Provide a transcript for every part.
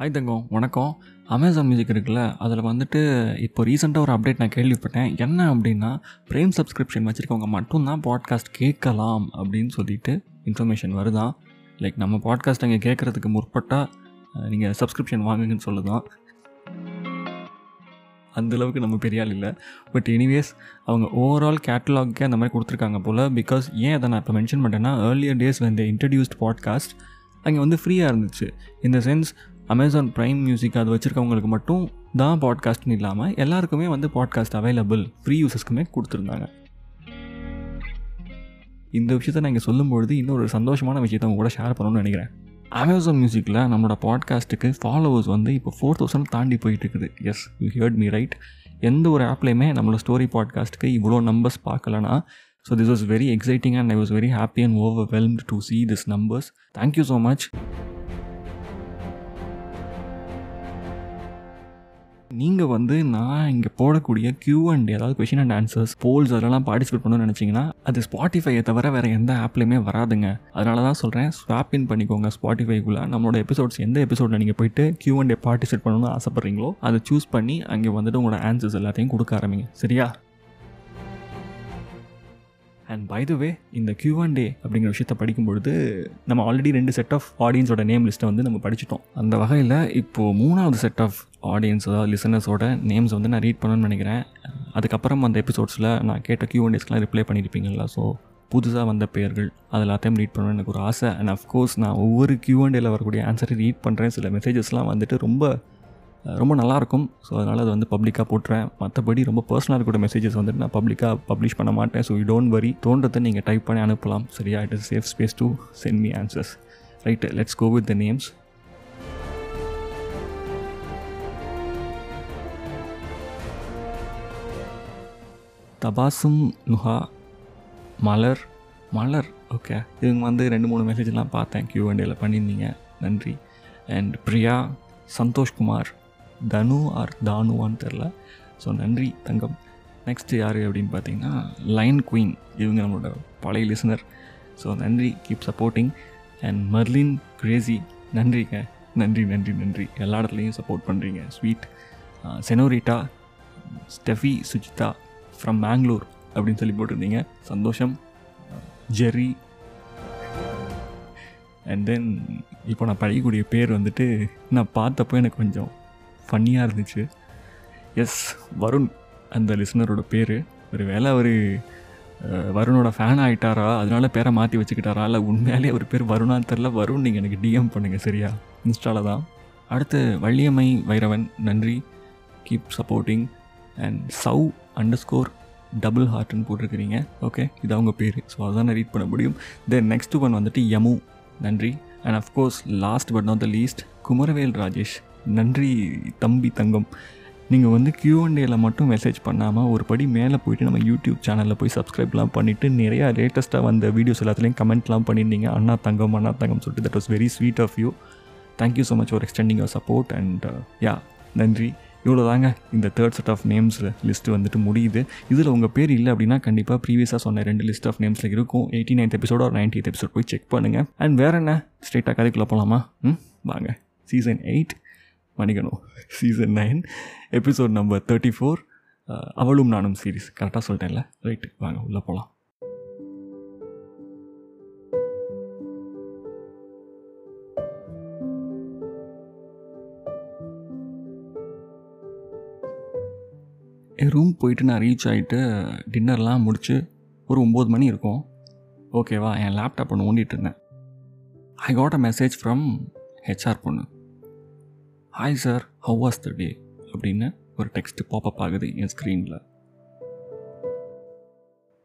hi தங்கம். வணக்கம். Amazon music இருக்குல்ல அதில் வந்துட்டு இப்போ ரீசெண்டாக ஒரு அப்டேட் நான் கேள்விப்பட்டேன். என்ன அப்படின்னா ப்ரேம் சப்ஸ்கிரிப்ஷன் வச்சுருக்கவங்க மட்டும்தான் பாட்காஸ்ட் கேட்கலாம் அப்படின்னு சொல்லிட்டு இன்ஃபர்மேஷன் வருதான் லைக் நம்ம பாட்காஸ்ட் அங்கே கேட்குறதுக்கு முற்பட்டால் நீங்கள் சப்ஸ்கிரிப்ஷன் வாங்குங்கன்னு சொல்லுதான். அந்தளவுக்கு நம்ம பெரிய ஆள் இல்லை. பட் எனிவேஸ் அவங்க ஓவரால் கேட்டலாக்கே அந்த மாதிரி கொடுத்துருக்காங்க போல் பிகாஸ் ஏன் அதை நான் இப்போ மென்ஷன் பண்ணிட்டேன்னா ஏர்லியர் டேஸ் வந்து இன்ட்ரடியூஸ்ட் பாட்காஸ்ட் அங்கே வந்து ஃப்ரீயாக இருந்துச்சு. இந்த சென்ஸ் அமேசான் ப்ரைம் மியூசிக் அது வச்சுருக்கவங்களுக்கு மட்டும் தான் பாட்காஸ்ட்னு இல்லாமல் எல்லாருக்குமே வந்து பாட்காஸ்ட் அவைலபிள் ஃப்ரீ யூசஸ்க்குமே கொடுத்துருந்தாங்க. இந்த விஷயத்த நான் இங்கே சொல்லும்பொழுது இன்னொரு சந்தோஷமான விஷயத்தை அவங்க கூட ஷேர் பண்ணணும்னு நினைக்கிறேன். அமேசான் மியூசிக்கில் நம்மளோட பாட்காஸ்ட்டுக்கு ஃபாலோவர்ஸ் வந்து இப்போ ஃபோர் தௌசண்ட் தாண்டி போயிட்டு இருக்குது as you heard me right எந்த ஒரு ஆப்லேயுமே நம்மளோட ஸ்டோரி பாட்காஸ்ட்டுக்கு இவ்வளோ numbers பார்க்கலனா so this was very exciting and I was very happy and overwhelmed to see this numbers thank you so much நீங்கள் வந்து நான் இங்கே போடக்கூடிய கியூ அண்ட் ஏதாவது கொஷின் அண்ட் ஆன்சர்ஸ் போல்ஸ் அதெல்லாம் பார்ட்டிசிபேட் பண்ணணும்னு நினச்சிங்கன்னா அது ஸ்பாட்டிஃபையை தவிர வேறு எந்த ஆப்லேயுமே வராதுங்க. அதனால தான் சொல்கிறேன் ஸ்வாப் இன் பண்ணிக்கோங்க ஸ்பாட்டிஃபைக்குள்ளே நம்மளோட எபிசோட்ஸ் எந்த எபிசோடில் நீங்கள் போயிட்டு கியூ அண்ட் பார்ட்டிசிபேட் பண்ணணும்னு ஆசைப்பட்றீங்களோ அதை சூஸ் பண்ணி அங்கே வந்துட்டு உங்களோட ஆன்சர்ஸ் எல்லாத்தையும் கொடுக்க ஆரம்பிங்க. சரியா? அண்ட் பை த வே இந்த கியூ அண்ட் டே அப்படிங்கிற விஷயத்த படிக்கும்பொழுது நம்ம ஆல்ரெடி ரெண்டு செட் ஆஃப் ஆடியன்ஸோட நேம் லிஸ்ட்டை வந்து நம்ம படிச்சிட்டோம். அந்த வகையில் இப்போது மூணாவது செட் ஆஃப் ஆடியன்ஸ் அதாவது லிசனர்ஸோட நேம்ஸ் வந்து நான் ரீட் பண்ணணும்னு நினைக்கிறேன். அதுக்கப்புறம் அந்த எபிசோட்ஸில் நான் கேட்ட கியூ அண்ட் டேஸ்க்கெலாம் ரிப்ளை பண்ணியிருப்பீங்களா ஸோ புதுசாக வந்த பெயர்கள் அது எல்லாத்தையும் ரீட் பண்ணணும்னு எனக்கு ஒரு ஆசை. அண்ட் அஃப்கோர்ஸ் நான் ஒவ்வொரு கியூ அண்ட் டேல வரக்கூடிய ஆன்சரை ரீட் பண்ணுறேன் சில மெசேஜஸ்லாம் வந்துட்டு ரொம்ப ரொம்ப நல்லாயிருக்கும். ஸோ அதனால் அது வந்து பப்ளிக்காக போட்டுறேன். மற்றபடி ரொம்ப பர்சனலாக இருக்கிற மெசேஜஸ் வந்துட்டு நான் பப்ளிக்காக பப்ளிஷ் பண்ண மாட்டேன். ஸோ யூ டோன்ட் வரி தோன்றதை நீங்கள் டைப் பண்ணி அனுப்பலாம். சரியா? It is safe space to send me answers right let's go with the names Tabassum Nuha Malar Malar okay இவங்க வந்து ரெண்டு மூணு மெசேஜ்லாம் பார்த்தேன். கியூ அண்டியில் பண்ணியிருந்தீங்க. நன்றி. And Priya Santhoshkumar Thanu R தானுவான்னு தெரில. ஸோ நன்றி தங்கம். நெக்ஸ்ட்டு யார் அப்படின்னு பார்த்தீங்கன்னா லைன் குயின் இவங்க நம்மளோட பழைய லிசனர் ஸோ நன்றி keep supporting and Marlin Gracy நன்றிங்க. நன்றி நன்றி நன்றி. எல்லா இடத்துலையும் சப்போர்ட் பண்ணுறீங்க sweet senorita Steffi Sujitha from Mangalore அப்படின்னு சொல்லி போட்டிருந்தீங்க. சந்தோஷம். ஜெர்ரி அண்ட் தென் இப்போ நான் படிக்கக்கூடிய பேர் வந்துட்டு நான் பார்த்தப்போ எனக்கு கொஞ்சம் ஃபன்னியாக இருந்துச்சு. எஸ் வருண் அந்த லிஸ்னரோட பேர். ஒரு வேளை அவர் வருணோட ஃபேன் ஆகிட்டாரா அதனால பேரை மாற்றி வச்சுக்கிட்டாரா? இல்லை உண்மையாலே ஒரு பேர் வருணான்னு தெரில வருண் நீங்கள் எனக்கு டிஎம் பண்ணுங்கள் சரியா? இன்ஸ்டாவில் தான். அடுத்து வள்ளியம்மை வைரவன் நன்றி. Keep supporting and chow underscore double ஹார்ட்னு போட்டிருக்கிறீங்க. ஓகே இது அவங்க பேர். ஸோ அதான் ரீட் பண்ண முடியும். தென் நெக்ஸ்ட் ஒன் வந்துட்டு யமு நன்றி. And of course last but not the least Kumaravel Rajesh நன்றி தம்பி தங்கம். நீங்கள் வந்து கியூஎன்டேல மட்டும் மெசேஜ் பண்ணாமல் ஒரு படி மேலே போயிட்டு நம்ம யூடியூப் சேனலில் போய் சப்ஸ்கிரைப்லாம் பண்ணிவிட்டு நிறையா லேட்டஸ்ட்டாக வந்த வீடியோஸ் எல்லாத்துலேயும் கமெண்ட்லாம் பண்ணியிருந்தீங்க அண்ணா தங்கம் அண்ணா தங்கம் சொல்லிட்டு that was very sweet of you thank you so much for extending your support and yeah நன்றி. இவ்வளோ தாங்க இந்த third set of names list வந்துட்டு முடியுது. இதில் உங்கள் பேர் இல்லை அப்படின்னா கண்டிப்பாக ப்ரீவியஸாக சொன்ன ரெண்டு லிஸ்ட் ஆஃப் நேம்ஸில் இருக்கும். எயிட்டி நைன்த் எபிசோட் ஒரு நைன்டி எபிசோட் போய் செக் பண்ணுங்கள் அண்ட் வேறு என்ன? ஸ்ட்ரெயிட்டாக கதைக்குள்ளே போகலாமா ம் வாங்க. Season eight மணிகணும் season nine episode number thirty four அவளும் நானும் சீரீஸ் கரெக்டாக சொல்லிட்டேன்ல? ரைட்டு வாங்க உள்ளே போகலாம் என் ரூம் போயிட்டு நான் ரீச் ஆகிட்டு டின்னர்லாம் முடித்து ஒரு ஒம்பது மணி இருக்கும். ஓகேவா என் லேப்டாப் ஒன்று ஓண்டிகிட்டு இருந்தேன். I got a message from HR பொண்ணு. Hi sir how was the day அப்படின்னு ஒரு டெக்ஸ்ட் பாப்பப் ஆகுது என் ஸ்க்ரீனில்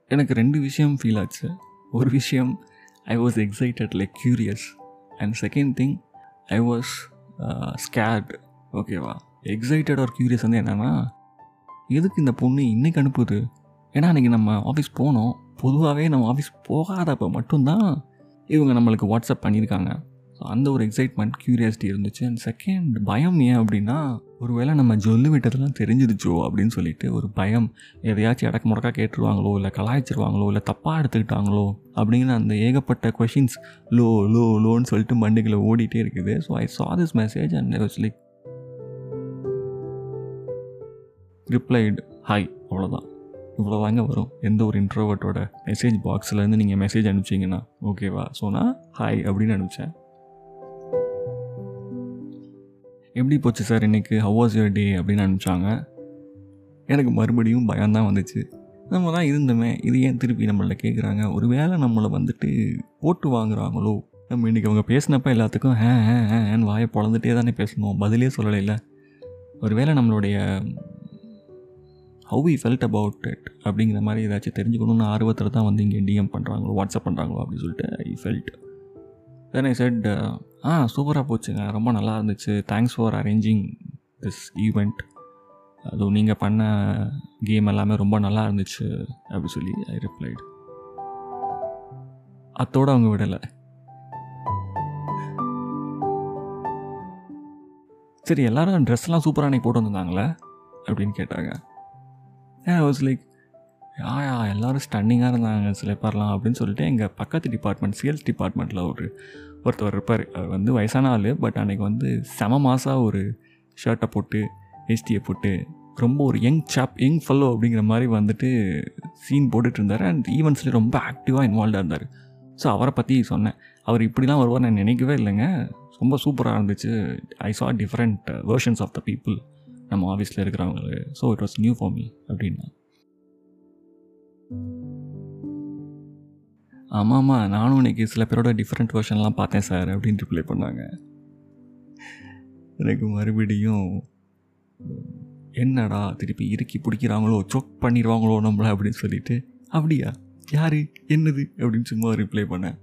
எனக்கு ரெண்டு விஷயம் ஃபீல் ஆச்சு. ஒரு விஷயம் I was excited like curious and second thing I was scared ஓகேவா எக்ஸைட்டட் ஆர் க்யூரியஸ் வந்து என்னென்னா எதுக்கு இந்த பொண்ணு இன்றைக்கி அனுப்புது? ஏன்னா அன்றைக்கி நம்ம ஆஃபீஸ் போனோம். பொதுவாகவே நம்ம ஆஃபீஸ் போகாதப்போ மட்டும்தான் இவங்க நம்மளுக்கு வாட்ஸ்அப் பண்ணியிருக்காங்க. அந்த ஒரு எக்ஸைட்மெண்ட் க்யூரியாசிட்டி இருந்துச்சு. அண்ட் செகண்ட் பயம் ஏன் அப்படின்னா ஒருவேளை நம்ம ஜொல்லு விட்டதெல்லாம் தெரிஞ்சிருச்சோ அப்படின்னு சொல்லிட்டு ஒரு பயம். எதையாச்சும் இடக்கு முடக்கா கேட்டுருவாங்களோ இல்லை கலாய்ச்சிருவாங்களோ இல்லை தப்பாக எடுத்துக்கிட்டாங்களோ அப்படிங்கிற அந்த ஏகப்பட்ட கொஷின்ஸ் லோ லோ லோன்னு சொல்லிட்டு மண்டுகளை ஓடிட்டே இருக்குது. So I saw this message and was like replied hi அவ்வளோதான் இவ்வளோ தாங்க வரும். எந்த ஒரு இன்ட்ரோவர்ட்டோட மெசேஜ் பாக்ஸ்லேருந்து நீங்கள் மெசேஜ் அனுப்பிச்சிங்கன்னா ஓகேவா ஸோ நான் ஹாய் அப்படின்னு அனுப்பிச்சேன். எப்படி போச்சு சார் இன்றைக்கி ஹவ் வாஸ் யுவர் டே அப்படின்னு அனுப்பிச்சாங்க எனக்கு மறுபடியும் பயம்தான் வந்துச்சு. நம்ம தான் இருந்தோமே இது ஏன் திருப்பி நம்மள்ட்ட கேட்குறாங்க ஒரு வேளை நம்மளை வந்துட்டு போட்டு வாங்குறாங்களோ? நம்ம இன்றைக்கி அவங்க பேசினப்ப எல்லாத்துக்கும் ஹே ஹே ஹேன்னு வாயை பொழந்துட்டே தானே பேசணும். பதிலே சொல்லலைல்ல ஒரு வேளை நம்மளுடைய how we felt about it அப்படிங்கிற மாதிரி ஏதாச்சும் தெரிஞ்சுக்கணும்னு ஆர்வத்தில் தான் வந்து இங்கே டிஎம் பண்ணுறாங்களோ வாட்ஸ்அப் பண்ணுறாங்களோ அப்படின்னு சொல்லிட்டு I felt then I set ஆ சூப்பராக போச்சுங்க. ரொம்ப நல்லா இருந்துச்சு. Thanks for arranging this event அதுவும் நீங்கள் பண்ண கேம் எல்லாமே ரொம்ப நல்லா இருந்துச்சு அப்படி சொல்லி ஐ ரிப்ளைடு அத்தோடு அவங்க விடலை. சரி எல்லாரும் ட்ரெஸ்லாம் சூப்பராக அன்றைக்கி போட்டு வந்திருந்தாங்களே அப்படின்னு கேட்டாங்க. ஏன் வாஸ் லைக் யா யா எல்லோரும் ஸ்டன்னிங்காக இருந்தாங்க சில பேர்லாம் அப்படின்னு சொல்லிட்டு எங்கள் பக்கத்து டிபார்ட்மெண்ட் சேல்ஸ் டிபார்ட்மெண்ட்டில் ஒரு ஒருத்தவர் இருப்பார். அவர் வந்து வயசான ஆள் பட் அன்றைக்கி வந்து செம மாதம் ஒரு ஷர்ட்டை போட்டு எஸ்டியை போட்டு ரொம்ப ஒரு யங் சாப் யங் ஃபல்லோ அப்படிங்கிற மாதிரி வந்துட்டு சீன் போட்டுட்டு இருந்தார். அண்ட் ஈவெண்ட்ஸ்லேயும் ரொம்ப ஆக்டிவாக இன்வால்வாக இருந்தார். ஸோ அவரை பற்றி சொன்னேன். அவர் இப்படிலாம் வருவார் நான் நினைக்கவே இல்லைங்க. ரொம்ப சூப்பராக இருந்துச்சு. I saw different versions of the people நம்ம ஆஃபீஸில் இருக்கிறவங்க so it was new for me அப்படின்னா. ஆமாம்மா நானும் இன்னைக்கு சில பேரோட டிஃப்ரெண்ட் வேர்ஷன்லாம் பார்த்தேன் சார் அப்படின்னு ரிப்ளை பண்ணாங்க. எனக்கு மறுபடியும் என்னடா திருப்பி இறுக்கி பிடிக்கிறாங்களோ சொக் பண்ணிடுவாங்களோ நம்மள அப்படின்னு சொல்லிட்டு அப்படியா? யார்? என்னது? அப்படின்னு சும்மா ரிப்ளை பண்ணேன்.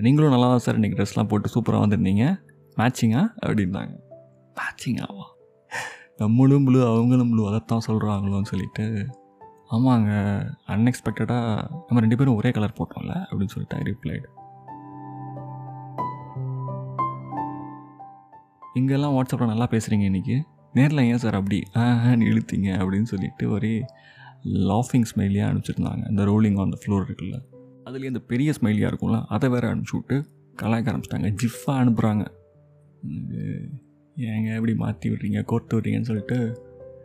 நீங்களும் நல்லா தான் சார் இன்றைக்கி ட்ரெஸ்லாம் போட்டு சூப்பராக வந்திருந்தீங்க. மேட்சிங்கா அப்படின்னாங்க. மேட்சிங்காவா நம்மளும் ப்ளூ அவங்களும் ப்ளூ அதைத்தான் சொல்கிறாங்களோன்னு சொல்லிட்டு ஆமாங்க. அன்எக்ஸ்பெக்டடாக நம்ம ரெண்டு பேரும் ஒரே கலர் போட்டோம்ல அப்படின்னு சொல்லிட்டு ஐ ரிப்ளைடு இங்கெல்லாம் வாட்ஸ்அப்பில் நல்லா பேசுகிறீங்க இன்றைக்கி நேரில் ஏன் சார் அப்படி? ஆஹான்னு இழுத்தீங்க அப்படின்னு சொல்லிட்டு ஒரே லாஃபிங் ஸ்மைலியாக அனுப்பிச்சிருந்தாங்க. இந்த ரோலிங் ஆன் த ஃப்ளோர் இருக்குல்ல அதுலேயே இந்த பெரிய ஸ்மைலியாக இருக்கும்ல அதை வேறு அனுப்பிச்சி விட்டு கலாய்க்க ஆரம்பிச்சிட்டாங்க. ஜிஃபாக அனுப்புகிறாங்க ஏங்க எப்படி மாற்றி விட்றீங்க கோர்த்து விட்றீங்கன்னு சொல்லிட்டு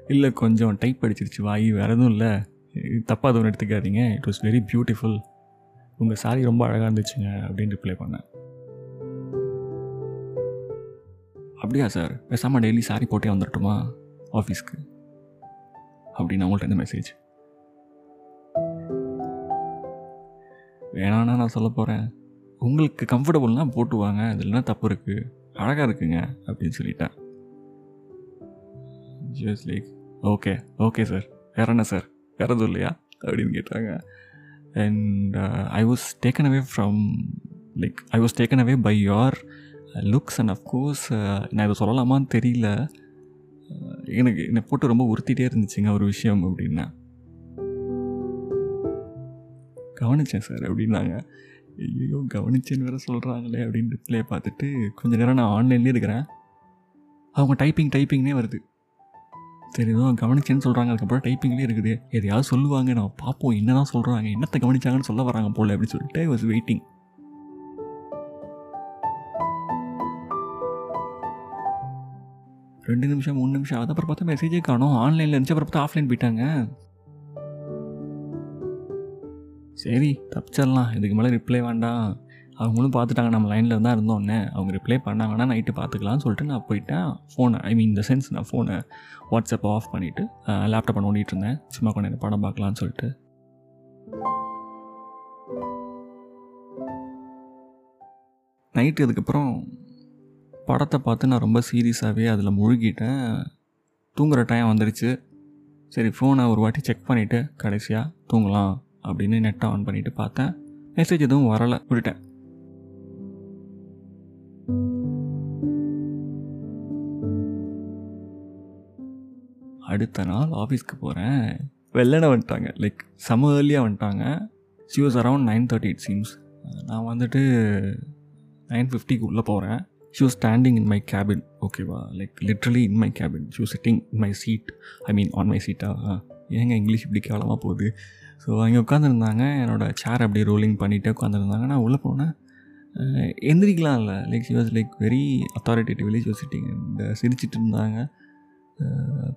இல்லை கொஞ்சம் டைப் அடிச்சிருச்சு வாய் வேறு எதுவும் இல்லை. தப்பாக எதுவும் எடுத்துக்காதீங்க. இட் வாஸ் வெரி பியூட்டிஃபுல் உங்கள் சாரி ரொம்ப அழகாக இருந்துச்சுங்க அப்படின்னு ரிப்ளை பண்ணேன். அப்படியா சார் பேசாமல் டெய்லி சாரி போட்டே வந்துடட்டுமா ஆஃபீஸ்க்கு அப்படின்னு அவங்கள்ட்ட இந்த மெசேஜ் வேணான்னா நான் சொல்ல போகிறேன் உங்களுக்கு கம்ஃபர்டபுள்னா போட்டு வாங்க தப்பு இருக்குது அழகாக இருக்குங்க அப்படின்னு சொல்லிட்டேன். Just like okay okay sir வேற என்ன சார் வேற எதுவும் இல்லையா அப்படின்னு கேட்டாங்க and I was taken away from like I was taken away by your looks and of course நான் இதை சொல்லலாமான்னு தெரியல. Uh, எனக்கு என்னை போட்டு ரொம்ப உறுத்திட்டே இருந்துச்சுங்க ஒரு விஷயம் அப்படின்னா. கவனித்தேன் சார் அப்படின்னாங்க. ஐயோ கவனிச்சேன்னு வேறு சொல்கிறாங்களே அப்படின்னு ரிப்ளை பார்த்துட்டு கொஞ்சம் நேரம் நான் ஆன்லைன்லேயே இருக்கிறேன். அவங்க டைப்பிங் டைப்பிங்னே வருது. சரி ஏதோ கவனிச்சேன்னு சொல்கிறாங்க அதுக்கப்புறம் டைப்பிங்லேயே இருக்குது. எதையாவது சொல்லுவாங்க. நான் பார்ப்போம். என்ன தான் சொல்கிறாங்க என்னத்தை கவனிச்சாங்கன்னு சொல்ல வராங்க போல அப்படின்னு சொல்லிட்டு ஐ வாஸ் வெயிட்டிங் ரெண்டு நிமிஷம் மூணு நிமிஷம். ஆகுது அப்புறம் பார்த்தா மெசேஜே காணும். ஆன்லைனில் இருந்துச்சு. அப்புறம் பார்த்தா ஆஃப்லைன் போயிட்டாங்க. சரி தப்பிச்சிடலாம். இதுக்கு மேலே ரிப்ளை வேண்டாம். அவங்களும் பார்த்துட்டாங்க. நம்ம லைனில் தான் இருந்தோன்னே அவங்க ரிப்ளை பண்ணாங்கன்னா நைட்டு பார்த்துக்கலாம்னு சொல்லிட்டு நான் போயிட்டேன். ஃபோனை ஐ மீன் இந்த சென்ஸ் நான் ஃபோனை வாட்ஸ்அப்பை ஆஃப் பண்ணிவிட்டு லேப்டாப்பை நோண்டிகிட்டு இருந்தேன். சும்மா கொண்டு படம் பார்க்கலான்னு சொல்லிட்டு. நைட்டு அதுக்கப்புறம் படத்தை பார்த்து நான் ரொம்ப சீரியஸாகவே அதில் முழுகிட்டேன். தூங்குகிற டைம் வந்துருச்சு. சரி ஃபோனை ஒரு வாட்டி செக் பண்ணிவிட்டு கடைசியாக தூங்கலாம் அப்படின்னு நெட்டை ஆன் பண்ணிவிட்டு பார்த்தேன். மெசேஜ் எதுவும் வரலை. விட்டுட்டேன். அடுத்த நாள் ஆஃபீஸ்க்கு போகிறேன் வெள்ளனை வந்துட்டாங்க. லைக் செம ஏர்லியாக வந்துட்டாங்க. She was around nine thirty it seems நான் வந்துட்டு நைன் ஃபிஃப்டிக்கு உள்ளே போகிறேன் she was standing in my cabin ஓகேவா like literally in my cabin she was sitting in my seat I mean on my சீட்டா ஏங்க இங்கிலீஷ் இப்படி கேவலமாக போகுது? ஸோ அங்கே உட்காந்துருந்தாங்க என்னோடய சேர் அப்படியே ரோலிங் பண்ணிகிட்டே உட்காந்துருந்தாங்க நான் உள்ளே போனேன். எந்திரிக்கலாம் இல்லை like she was like very authoritatively she was sitting இந்த சிரிச்சிட்டு இருந்தாங்க.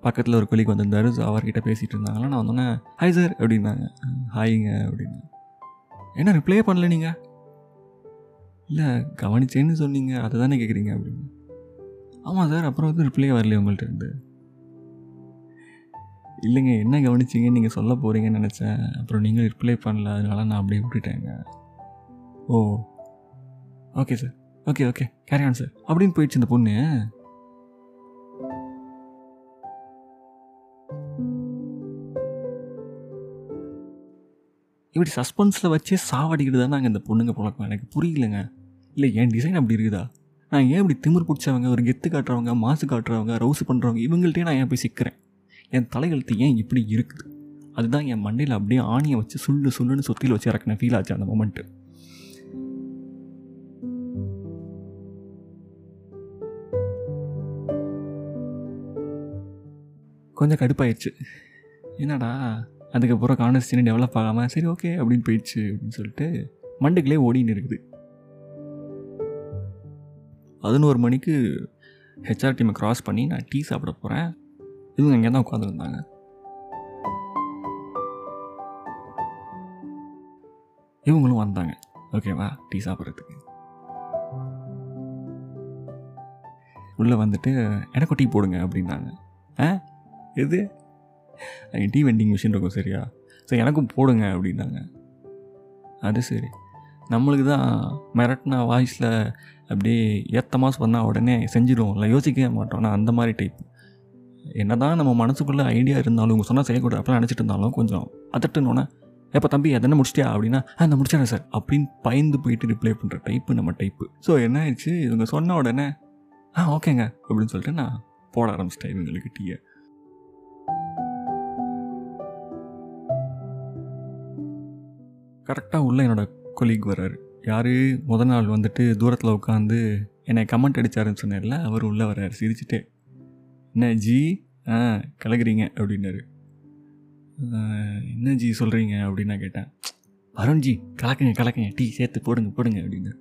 பக்கத்தில் ஒரு கொலிக்கு வந்திருந்தாரு. ஸோ அவர்கிட்ட பேசிகிட்டு இருந்தாங்களா? நான் வந்தோன்னே ஹாய் சார் அப்படின்னாங்க. ஹாய்ங்க அப்படின்னு. என்ன ரிப்ளே பண்ணல நீங்கள் இல்லை கவனிச்சேன்னு சொன்னீங்க. அதை தானே கேட்குறீங்க அப்படின்னு. ஆமாம் சார் அப்புறம் வந்து ரிப்ளே வரலையே உங்கள்கிட்ட இருந்து? இல்லைங்க என்ன கவனிச்சிங்கன்னு நீங்கள் சொல்ல போகிறீங்கன்னு நினச்சேன். அப்புறம் நீங்கள் ரிப்ளை பண்ணல. அதனால நான் அப்படியே விட்டுட்டேங்க. ஓ okay sir okay okay carry on sir அப்படின்னு போயிடுச்சு இந்த பொண்ணு. இப்படி சஸ்பென்ஸில் வச்சே சாவடிக்கிட்டு தான் நாங்கள் இந்த பொண்ணுங்க பழக்கம்? எனக்கு புரியலங்க. இல்லை என் டிசைன் அப்படி இருக்குதா? நான் ஏன் இப்படி திமிர் பிடிச்சவங்க ஒரு கெத்து காட்டுறவங்க மாசு காட்டுறவங்க ரவுஸ் பண்ணுறவங்க இவங்கள்ட்டே நான் ஏன் போய் சிக்கிறேன்? என் தலையெழுத்து ஏன் இப்படி இருக்குது? அதுதான் என் மண்டையில் அப்படியே ஆணியை வச்சு சுள்ளு சுள்ளுன்னு சுற்றியில் வச்சு இறக்கின ஃபீல் ஆச்சு அந்த மொமெண்ட்டு கொஞ்சம் கடுப்பாயிடுச்சு என்னடா? அதுக்கப்புறம் கான்வர்சேஷன் டெவலப் ஆகாமல் சரி ஓகே அப்படின்னு போயிடுச்சு அப்படின்னு சொல்லிட்டு மண்டுக்குள்ளே ஓடின்னு இருக்குது. பதினோரு மணிக்கு ஹெச்ஆர் டீமை க்ராஸ் பண்ணி நான் டீ சாப்பிட போகிறேன் இவங்க இங்கே தான் உட்காந்துருந்தாங்க இவங்களும் வந்தாங்க. ஓகேவா டீ சாப்பிட்றதுக்கு. உள்ளே வந்துட்டு எனக்கு டீ போடுங்க அப்படின்னாங்க. ஆ? எது? அங்கே டீ வெண்டிங் மிஷின் இருக்கும் சரியா? சரி எனக்கும் போடுங்க அப்படின்னாங்க. அது சரி. நம்மளுக்கு தான் மிரட்டின வாய்ஸில் அப்படியே ஏத்தமாக சொன்னால் உடனே செஞ்சிடுவோம்ல யோசிக்கவே மாட்டோம். நான் அந்த மாதிரி டைப் என்ன தான் நம்ம மனசுக்குள்ளே ஐடியா இருந்தாலும் உங்கள் சொன்னால் செய்யக்கூடாது அப்படிலாம் நினச்சிட்டு இருந்தாலும் கொஞ்சம் அதட்டுனோன்னே எப்போ தம்பி அதென்ன முடிச்சிட்டியா? அப்படின்னா ஆ நான் முடிச்சிடறேன் சார். அப்படின்னு பயந்து போயிட்டு ரிப்ளை பண்ணுற டைப்பு நம்ம டைப்பு ஸோ என்ன ஆயிடுச்சு? இவங்க சொன்ன உடனே ஆ ஓகேங்க அப்படின்னு சொல்லிட்டு நான் போட ஆரம்பிச்சிட்டேன் இவங்களுக்கு டீயை. கரெக்டாக உள்ள என்னோடய கொலீக் வர்றாரு. யார்? முத நாள் வந்துட்டு தூரத்தில் உட்காந்து என்னை கமெண்ட் அடித்தாருன்னு சொன்னார்ல அவர் உள்ளே வர்றாரு சிரிச்சுட்டே. என்ன ஜி? ஆ கலக்குறீங்க அப்படின்னாரு. என்ன ஜி சொல்கிறீங்க அப்படின்னு நான் கேட்டேன். வருண் ஜி கலக்குங்க கலக்குங்க டீ சேர்த்து போடுங்க போடுங்க அப்படின்னு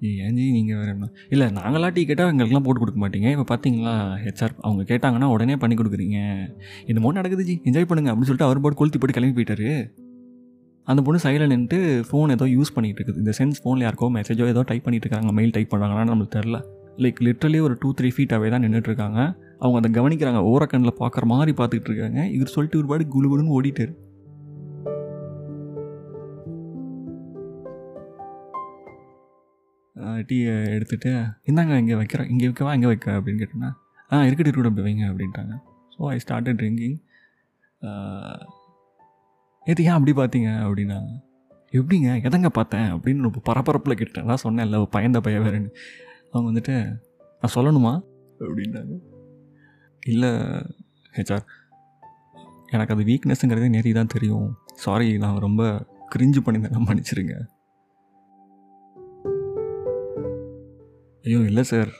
"ஏய், ஏன் ஜி நீங்கள் வேறு என்ன? இல்லை நாங்களாம் டீ கேட்டால் எங்களுக்குலாம் போட்டு கொடுக்க மாட்டீங்க. இப்போ பார்த்தீங்களா ஹெச்ஆர் அவங்க கேட்டாங்கன்னா உடனே பண்ணி கொடுக்குறீங்க. இந்த மூணு நடக்குது ஜி என்ஜாய் பண்ணுங்க அப்படின்னு சொல்லிட்டு அவர் போட்டு கொளுத்தி போட்டு கிளம்பி போயிட்டாரு. அந்த பொண்ணு சைடில் நின்றுட்டு ஃபோன் ஏதோ யூஸ் பண்ணிகிட்டு இருக்குது. இந்த சென்ஸ் ஃபோனில் யாருக்கோ மெசேஜோ ஏதோ டைப் பண்ணிட்டு இருக்காங்க. மெயில் டைப் பண்ணுறாங்களான்னு நம்மளுக்கு தெரில லைக் லிட்ரலி ஒரு டூ த்ரீ ஃபீட் அவே தான் நின்றுட்டு இருக்காங்க. அவங்க அதை கவனிக்கிறாங்க. ஓரக்கண்ணில் பார்க்குற மாதிரி பார்த்துக்கிட்டு இருக்காங்க. இவர் சொல்லிட்டு ஒரு பாடி குளு குளுன்னு ஓடிட்டாரு டீயை எடுத்துகிட்டு இந்தாங்க இங்கே வைக்கிறேன் இங்கே வைக்கவா? இங்கே வைக்க அப்படின்னு கேட்டேன்னா ஆ இருக்கட்டும் இருக்கட்டும் வைங்க அப்படின்ட்டாங்க. ஸோ ஐ ஸ்டார்டட் ட்ரிங்கிங் எது ஏன் அப்படி பார்த்தீங்க அப்படின்னா எப்படிங்க எதங்க பார்த்தேன் அப்படின்னு ரொம்ப பரபரப்பில் கேட்டேன் நான் சொன்னேன் இல்லை பயந்த பையன் வேறுன்னு. அவங்க வந்துட்டு நான் சொல்லணுமா? அப்படின்னாங்க. இல்லை ஹெச்ஆர் எனக்கு அது வீக்னஸ்ங்கிறதே நேரி தான் தெரியும். சாரி நான் ரொம்ப கிரிஞ்சு பண்ணியிருந்தேன். மன்னிச்சிருங்க. ஐயோ இல்லை sir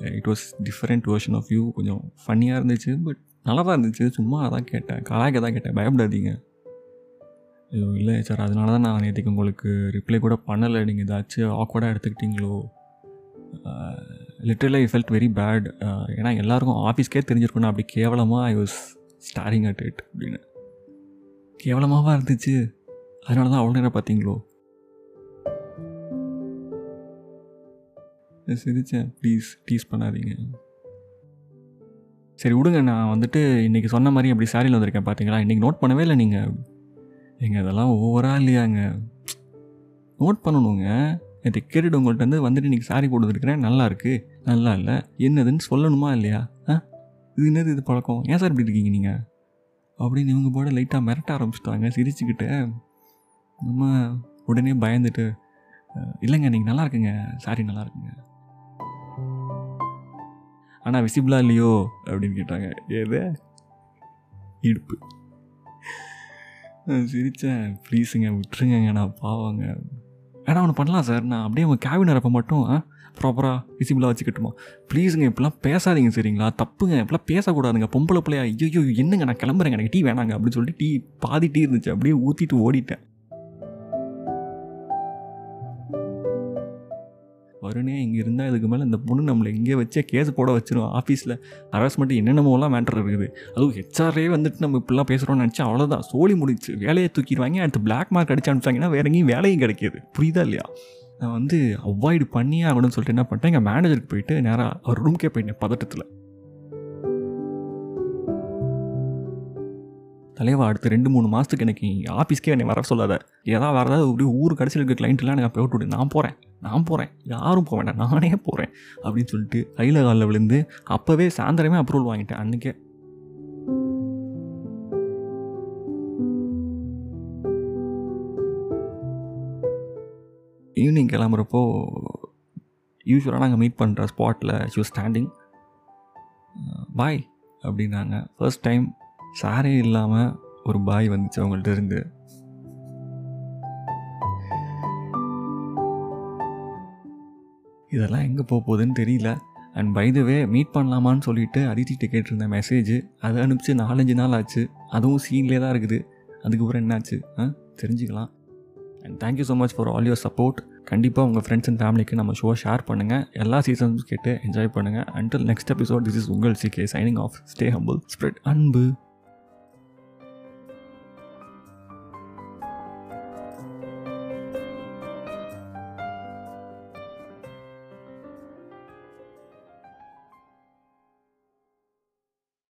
it was different version of you கொஞ்சம் ஃபன்னியாக இருந்துச்சு பட் நல்லா தான் இருந்துச்சு. சும்மா அதான் கேட்டேன். கலாய்க்க தான் கேட்டேன். பயப்படாதீங்க. ஐயோ இல்லை சார். அதனால தான் நான் நேற்றுக்கு உங்களுக்கு ரிப்ளை கூட பண்ணலை. நீங்கள் ஏதாச்சும் ஆக்வர்டாக எடுத்துக்கிட்டீங்களோ? Literally I felt very bad ஏன்னா எல்லாருக்கும் ஆஃபீஸ்க்கே தெரிஞ்சிருக்கணும் அப்படி கேவலமாக I was staring at it அப்படின்னு. கேவலமாகவா இருந்துச்சு? அதனால தான் அவ்வளோ நேரம் பார்த்தீங்களோ? சிரிச்சேன். ப்ளீஸ் டீஸ் பண்ணாதீங்க. சரி விடுங்க. நான் வந்துட்டு இன்றைக்கி சொன்ன மாதிரி அப்படி சாரியில் வந்திருக்கேன் பார்த்தீங்களா இன்றைக்கி நோட் பண்ணவே இல்லை நீங்கள் எங்க இதெல்லாம் ஓவராக இல்லையாங்க. நோட் பண்ணணுங்க. நேற்று கேட்டுட்டு உங்கள்கிட்ட வந்து வந்துட்டு இன்றைக்கி சாரி போட்டுருக்கிறேன். நல்லா இருக்கு. நல்லா இல்லை. என்னதுன்னு சொல்லணுமா இல்லையா? ஆ? இது என்னது இது பழக்கம்? ஏன் சார் இப்படி இருக்கீங்க நீங்கள் அப்படின்னு இவங்க போட லைட்டாக மிரட்ட ஆரம்பிச்சிட்டாங்க. சிரிச்சுக்கிட்டு நம்ம உடனே பயந்துட்டு இல்லைங்க நீங்கள் நல்லா இருக்குங்க. சாரி நல்லா இருக்குங்க. ஆனால் விசிபிளாக இல்லையோ? அப்படின்னு கேட்டாங்க. ஏது இடுப்பு. சிரித்தேன் ப்ளீஸுங்க விட்டுருங்க நான் பாவாங்க. வேணா ஒன்று பண்ணலாம் சார் நான் அப்படியே உங்கள் கேபின் வரப்போ மட்டும் ப்ராப்பராக விசிபிளாக வச்சுக்கட்டுமா? ப்ளீஸுங்க இப்படிலாம் பேசாதீங்க சரிங்களா? தப்புங்க. இப்படிலாம் பேசக்கூடாதுங்க. பொம்பளை பிள்ளையா ஐயோ என்னங்க நான் கிளம்புறேங்க. எனக்கு டீ வேணாங்க. அப்படின்னு சொல்லிட்டு டீ பாதி டீ இருந்துச்சு. அப்படியே ஊற்றிட்டு ஓடிட்டேன். கருணே இங்கே இருந்தால் இதுக்கு மேலே இந்த பொண்ணு நம்மளை இங்கே வச்சே கேஸ் போட வச்சிடும் ஆஃபீஸில் ஹராஸ்மெண்ட் என்னென்னமோலாம் மேட்டர் இருக்குது. அதுவும் ஹெச்ஆர்ஏ வந்துட்டு நம்ம இப்படிலாம் பேசுகிறோம்னு நினச்சா அவ்வளோதான் சோழி முடிச்சு வேலையை தூக்கிடுவாங்க அடுத்து பிளாக் மார்க் அடிச்சு அனுப்பிச்சாங்கன்னா வேற எங்கேயும் வேலையும் கிடைக்கிது. புரியுதா இல்லையா? நான் வந்து அவாய்டு பண்ணியே ஆகணும்னு சொல்லிட்டு என்ன பண்ணிட்டேன் எங்கள் மேனேஜருக்கு போயிட்டு நேராக அவர் ரூம்க்கே போயிட்டேன் பதட்டத்தில். தலைவா அடுத்து ரெண்டு மூணு மாதத்துக்கு எனக்கு ஆஃபீஸ்க்கே என்னை வர சொல்லாத. ஏதாவது வேறு ஏதாவது அப்படியே ஊர் கடைசியில் இருக்க கிளைண்ட்லாம் எனக்கு போய் விட்டு நான் போகிறேன் நான் போகிறேன் யாரும் போக வேண்டாம். நானே போகிறேன் அப்படின்னு சொல்லிட்டு கையில் காலில் விழுந்து அப்போவே சாயந்தரமே அப்ரூவல் வாங்கிட்டேன். அன்றைக்கே ஈவினிங் கிளம்புறப்போ யூஸ்வலாக நாங்கள் மீட் பண்ணுற ஸ்பாட்டில் ஷூ ஸ்டாண்டிங் பாய் அப்படின்னாங்க. ஃபர்ஸ்ட் டைம் சாரே இல்லாமல் ஒரு பாய் வந்துச்சு அவங்கள்ட்ட இருந்து. இதெல்லாம் எங்கே போக போகுதுன்னு தெரியல. அண்ட் பைதவே மீட் பண்ணலாமான்னு சொல்லிட்டு அதித்திட்ட கேட்டிருந்த மெசேஜ் அதை அனுப்பிச்சு நாலஞ்சு நாள் ஆச்சு. அதுவும் சீன்லேயே தான் இருக்குது. அதுக்கப்புறம் என்னாச்சு? ஆ தெரிஞ்சுக்கலாம். And thank you so much for all your support கண்டிப்பாக உங்கள் ஃப்ரெண்ட்ஸ் அண்ட் ஃபேமிலிக்கு நம்ம ஷோ ஷேர் பண்ணுங்கள் எல்லா சீசன்ஸும் கேட்டு என்ஜாய் பண்ணுங்கள் until next episode this is உங்கள் CK signing off stay humble spread அன்பு.